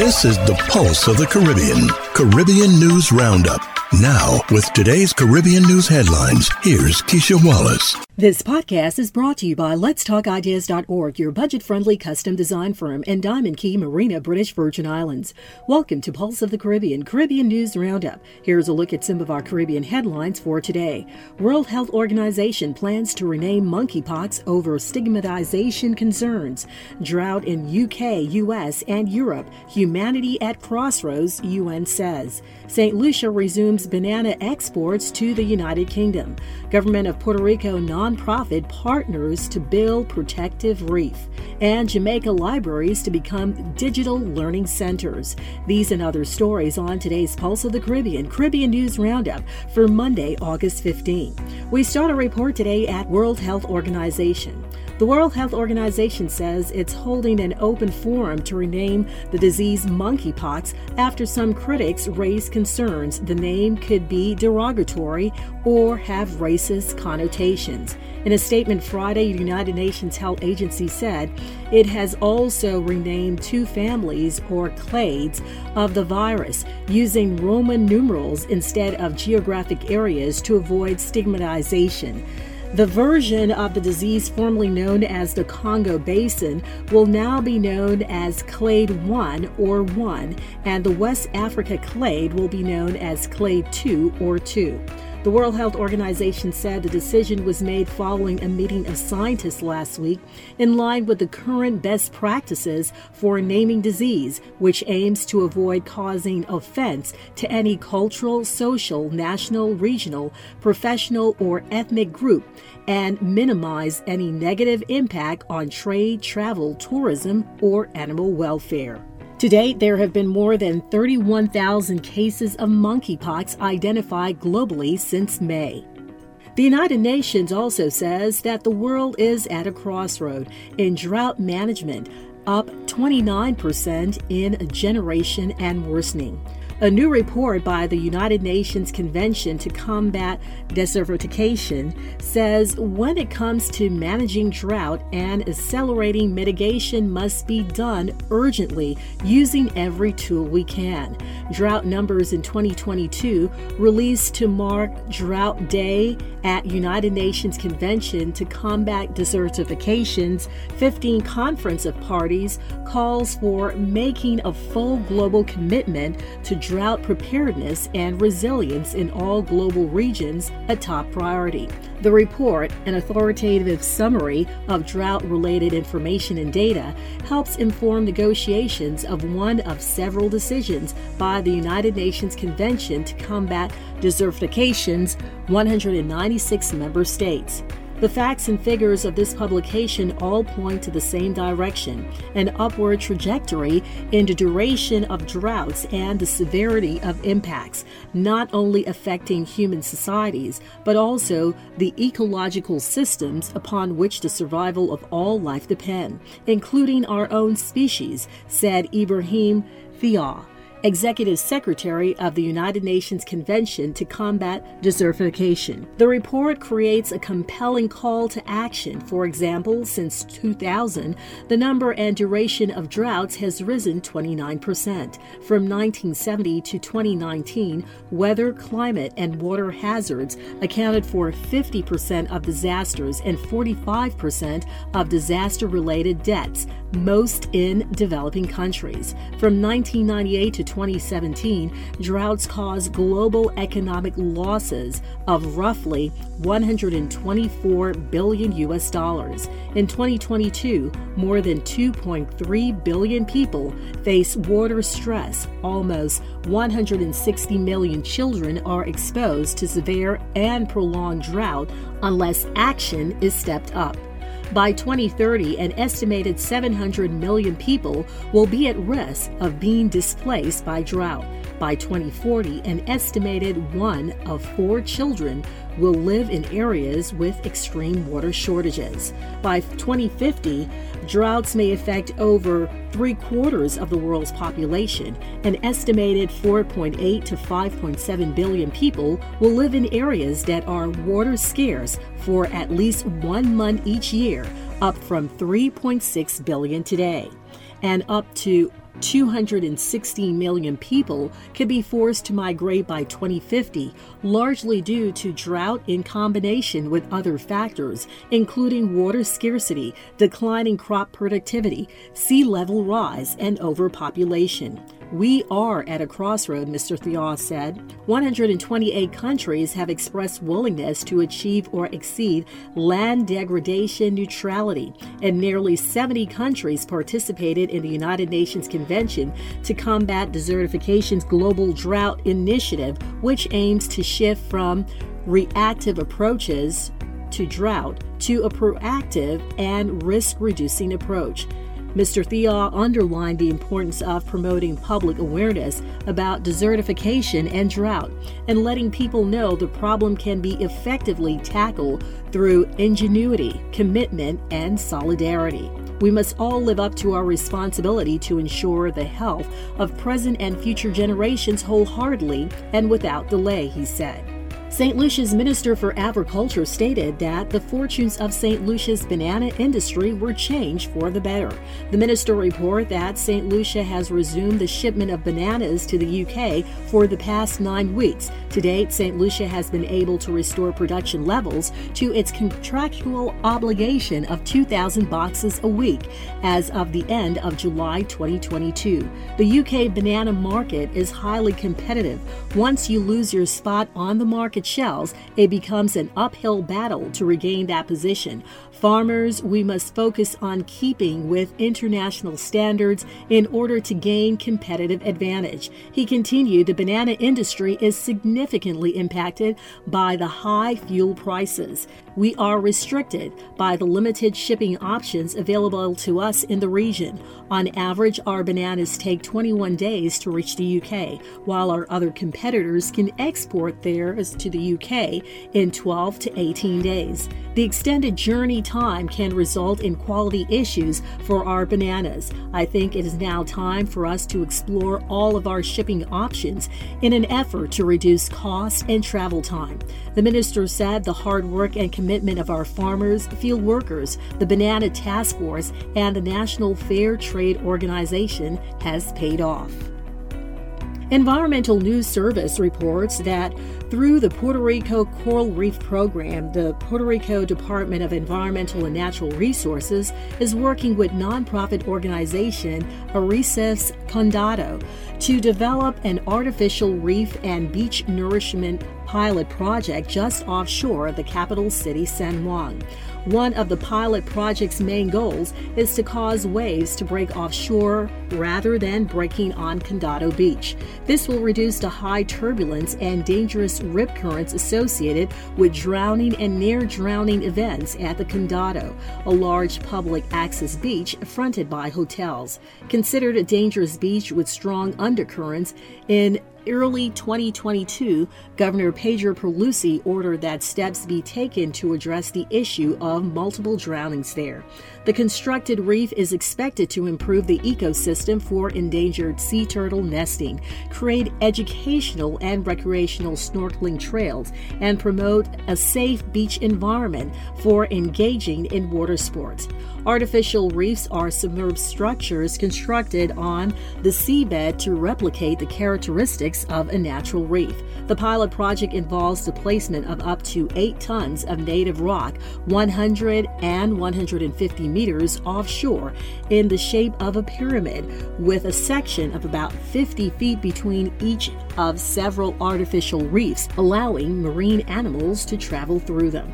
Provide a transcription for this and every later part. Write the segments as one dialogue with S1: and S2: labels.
S1: This is the pulse of the Caribbean. Caribbean News Roundup. Now, with today's Caribbean news headlines, here's Keisha Wallace.
S2: This podcast is brought to you by Let'sTalkIdeas.org, your budget friendly custom design firm, and Diamond Key Marina, British Virgin Islands. Welcome to Pulse of the Caribbean Caribbean News Roundup. Here's a look at some of our Caribbean headlines for today. World Health Organization plans to rename monkeypox over stigmatization concerns. Drought in UK, US, and Europe. Humanity at crossroads, UN says. St. Lucia resumes banana exports to the United Kingdom. Government of Puerto Rico non nonprofit partners to build Protective Reef and Jamaica Libraries to become digital learning centers. These and other stories on today's Pulse of the Caribbean Caribbean News Roundup for Monday, August 15. We start a report today at World Health Organization. The World Health Organization says it's holding an open forum to rename the disease monkeypox after some critics raised concerns the name could be derogatory or have racist connotations. In a statement Friday, the United Nations Health Agency said it has also renamed two families or clades of the virus using Roman numerals instead of geographic areas to avoid stigmatization. The version of the disease formerly known as the Congo Basin will now be known as clade 1 or 1, and the West Africa clade will be known as clade 2 or 2. The World Health Organization said the decision was made following a meeting of scientists last week in line with the current best practices for naming disease, which aims to avoid causing offense to any cultural, social, national, regional, professional, or ethnic group and minimize any negative impact on trade, travel, tourism, or animal welfare. To date, there have been more than 31,000 cases of monkeypox identified globally since May. The United Nations also says that the world is at a crossroad in drought management. Up 29% in generation and worsening. A new report by the United Nations Convention to Combat Desertification says when it comes to managing drought and accelerating mitigation must be done urgently using every tool we can. Drought numbers in 2022 released to mark Drought Day at United Nations Convention to Combat Desertification's 15 Conference of Parties calls for making a full global commitment to drought preparedness and resilience in all global regions a top priority. The report, an authoritative summary of drought related information and data, helps inform negotiations of one of several decisions by the United Nations Convention to Combat Desertification's 196 member states. The facts and figures of this publication all point to the same direction an upward trajectory in the duration of droughts and the severity of impacts, not only affecting human societies, but also the ecological systems upon which the survival of all life depend, including our own species, said Ibrahim Thiaw Executive Secretary of the United Nations Convention to Combat Desertification. The report creates a compelling call to action. For example, since 2000, the number and duration of droughts has risen 29%. From 1970 to 2019, weather, climate, and water hazards accounted for 50% of disasters and 45% of disaster related deaths, most in developing countries. From 1998 to 2017, droughts caused global economic losses of roughly 124 billion US dollars. In 2022, more than 2.3 billion people face water stress. Almost 160 million children are exposed to severe and prolonged drought unless action is stepped up. By 2030, an estimated 700 million people will be at risk of being displaced by drought. By 2040, an estimated one of four children will live in areas with extreme water shortages. By 2050, droughts may affect over three quarters of the world's population. An estimated 4.8 to 5.7 billion people will live in areas that are water scarce for at least one month each year, up from 3.6 billion today and up to 260 million people could be forced to migrate by 2050, largely due to drought in combination with other factors, including water scarcity, declining crop productivity, sea level rise, and overpopulation. We are at a crossroad, Mr. Thiaw said. 128 countries have expressed willingness to achieve or exceed land degradation neutrality, and nearly 70 countries participated in the United Nations Convention to Combat Desertification's Global Drought Initiative, which aims to shift from reactive approaches to drought to a proactive and risk reducing approach. Mr. Thiaw underlined the importance of promoting public awareness about desertification and drought and letting people know the problem can be effectively tackled through ingenuity, commitment, and solidarity. We must all live up to our responsibility to ensure the health of present and future generations wholeheartedly and without delay, he said. St. Lucia's Minister for Agriculture stated that the fortunes of St. Lucia's banana industry were changed for the better. The minister reported that St. Lucia has resumed the shipment of bananas to the UK for the past nine weeks. To date, St. Lucia has been able to restore production levels to its contractual obligation of 2,000 boxes a week as of the end of July 2022. The UK banana market is highly competitive. Once you lose your spot on the market, shells, it becomes an uphill battle to regain that position. Farmers we must focus on keeping with international standards in order to gain competitive advantage. He continued the banana industry is significantly impacted by the high fuel prices. We are restricted by the limited shipping options available to us in the region. On average, our bananas take 21 days to reach the UK, while our other competitors can export theirs to the UK in 12 to 18 days. The extended journey time can result in quality issues for our bananas. I think it is now time for us to explore all of our shipping options in an effort to reduce cost and travel time. The minister said the hard work and commitment of our farmers, field workers, the Banana Task Force, and the National Fair Trade Organization has paid off. Environmental News Service reports that through the Puerto Rico Coral Reef Program, the Puerto Rico Department of Environmental and Natural Resources is working with nonprofit organization Arices Condado to develop an artificial reef and beach nourishment pilot project just offshore of the capital city, San Juan. One of the pilot project's main goals is to cause waves to break offshore rather than breaking on Condado Beach. This will reduce the high turbulence and dangerous rip currents associated with drowning and near drowning events at the Condado, a large public access beach fronted by hotels. Considered a dangerous beach with strong undercurrents in early 2022, Governor Pedro Pierluisi ordered that steps be taken to address the issue of multiple drownings there. The constructed reef is expected to improve the ecosystem for endangered sea turtle nesting, create educational and recreational snorkeling trails, and promote a safe beach environment for engaging in water sports. Artificial reefs are submerged structures constructed on the seabed to replicate the characteristics logistics of a natural reef. The pilot project involves the placement of up to 8 tons of native rock 100 and 150 meters offshore in the shape of a pyramid with a section of about 50 feet between each of several artificial reefs, allowing marine animals to travel through them.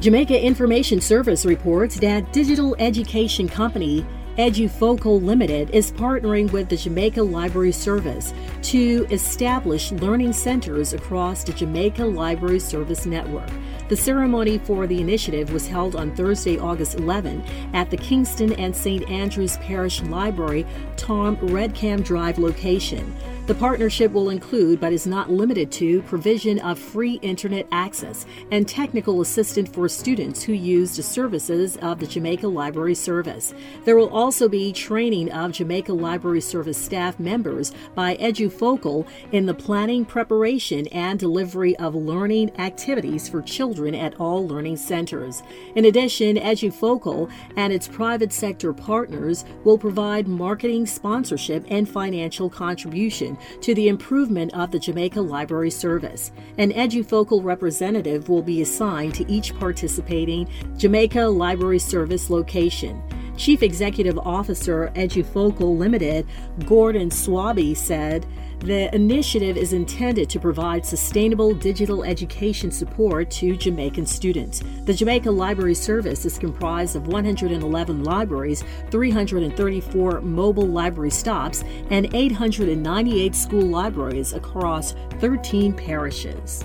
S2: Jamaica Information Service reports that digital education company Edufocal Limited is partnering with the Jamaica Library Service to establish learning centers across the Jamaica Library Service network. The ceremony for the initiative was held on Thursday, August 11 at the Kingston and St. Andrews Parish Library, Tom Redcam Drive location. The partnership will include, but is not limited to, provision of free internet access and technical assistance for students who use the services of the Jamaica Library Service. There will also be training of Jamaica Library Service staff members by EduFocal in the planning, preparation, and delivery of learning activities for children at all learning centers. In addition, EduFocal and its private sector partners will provide marketing, sponsorship, and financial contribution to the improvement of the Jamaica Library Service. An edufocal representative will be assigned to each participating Jamaica Library Service location. Chief Executive Officer Edufocal Limited, Gordon Swaby, said the initiative is intended to provide sustainable digital education support to Jamaican students. The Jamaica Library Service is comprised of 111 libraries, 334 mobile library stops, and 898 school libraries across 13 parishes.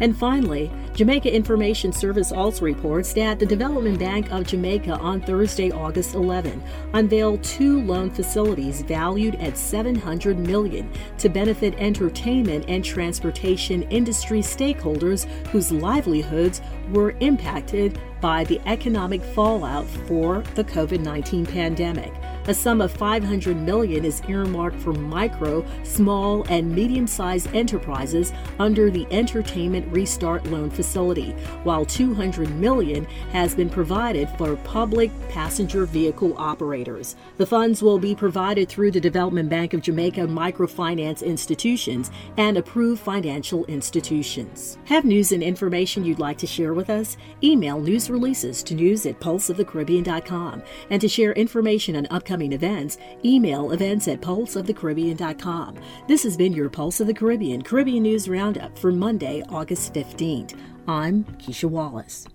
S2: And finally, Jamaica Information Service also reports that the Development Bank of Jamaica on Thursday, August 11, unveiled two loan facilities valued at 700 million to benefit entertainment and transportation industry stakeholders whose livelihoods were impacted by the economic fallout for the COVID-19 pandemic. A sum of 500 million is earmarked for micro, small, and medium-sized enterprises under the Entertainment Restart Loan Facility, while 200 million has been provided for public passenger vehicle operators. The funds will be provided through the Development Bank of Jamaica microfinance institutions and approved financial institutions. Have news and information you'd like to share with us? Email news releases to news at pulseofthecaribbean.com and to share information on upcoming upcoming events, email events at pulseofthecaribbean.com. This has been your Pulse of the Caribbean Caribbean News Roundup for Monday, August 15th. I'm Keisha Wallace.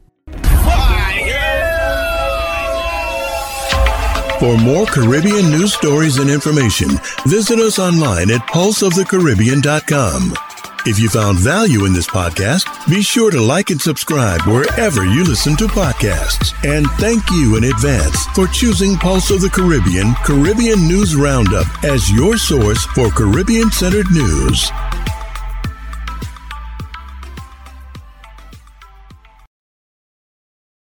S1: For more Caribbean news stories and information, visit us online at pulseofthecaribbean.com. If you found value in this podcast, be sure to like and subscribe wherever you listen to podcasts. And thank you in advance for choosing Pulse of the Caribbean Caribbean News Roundup as your source for Caribbean centered news.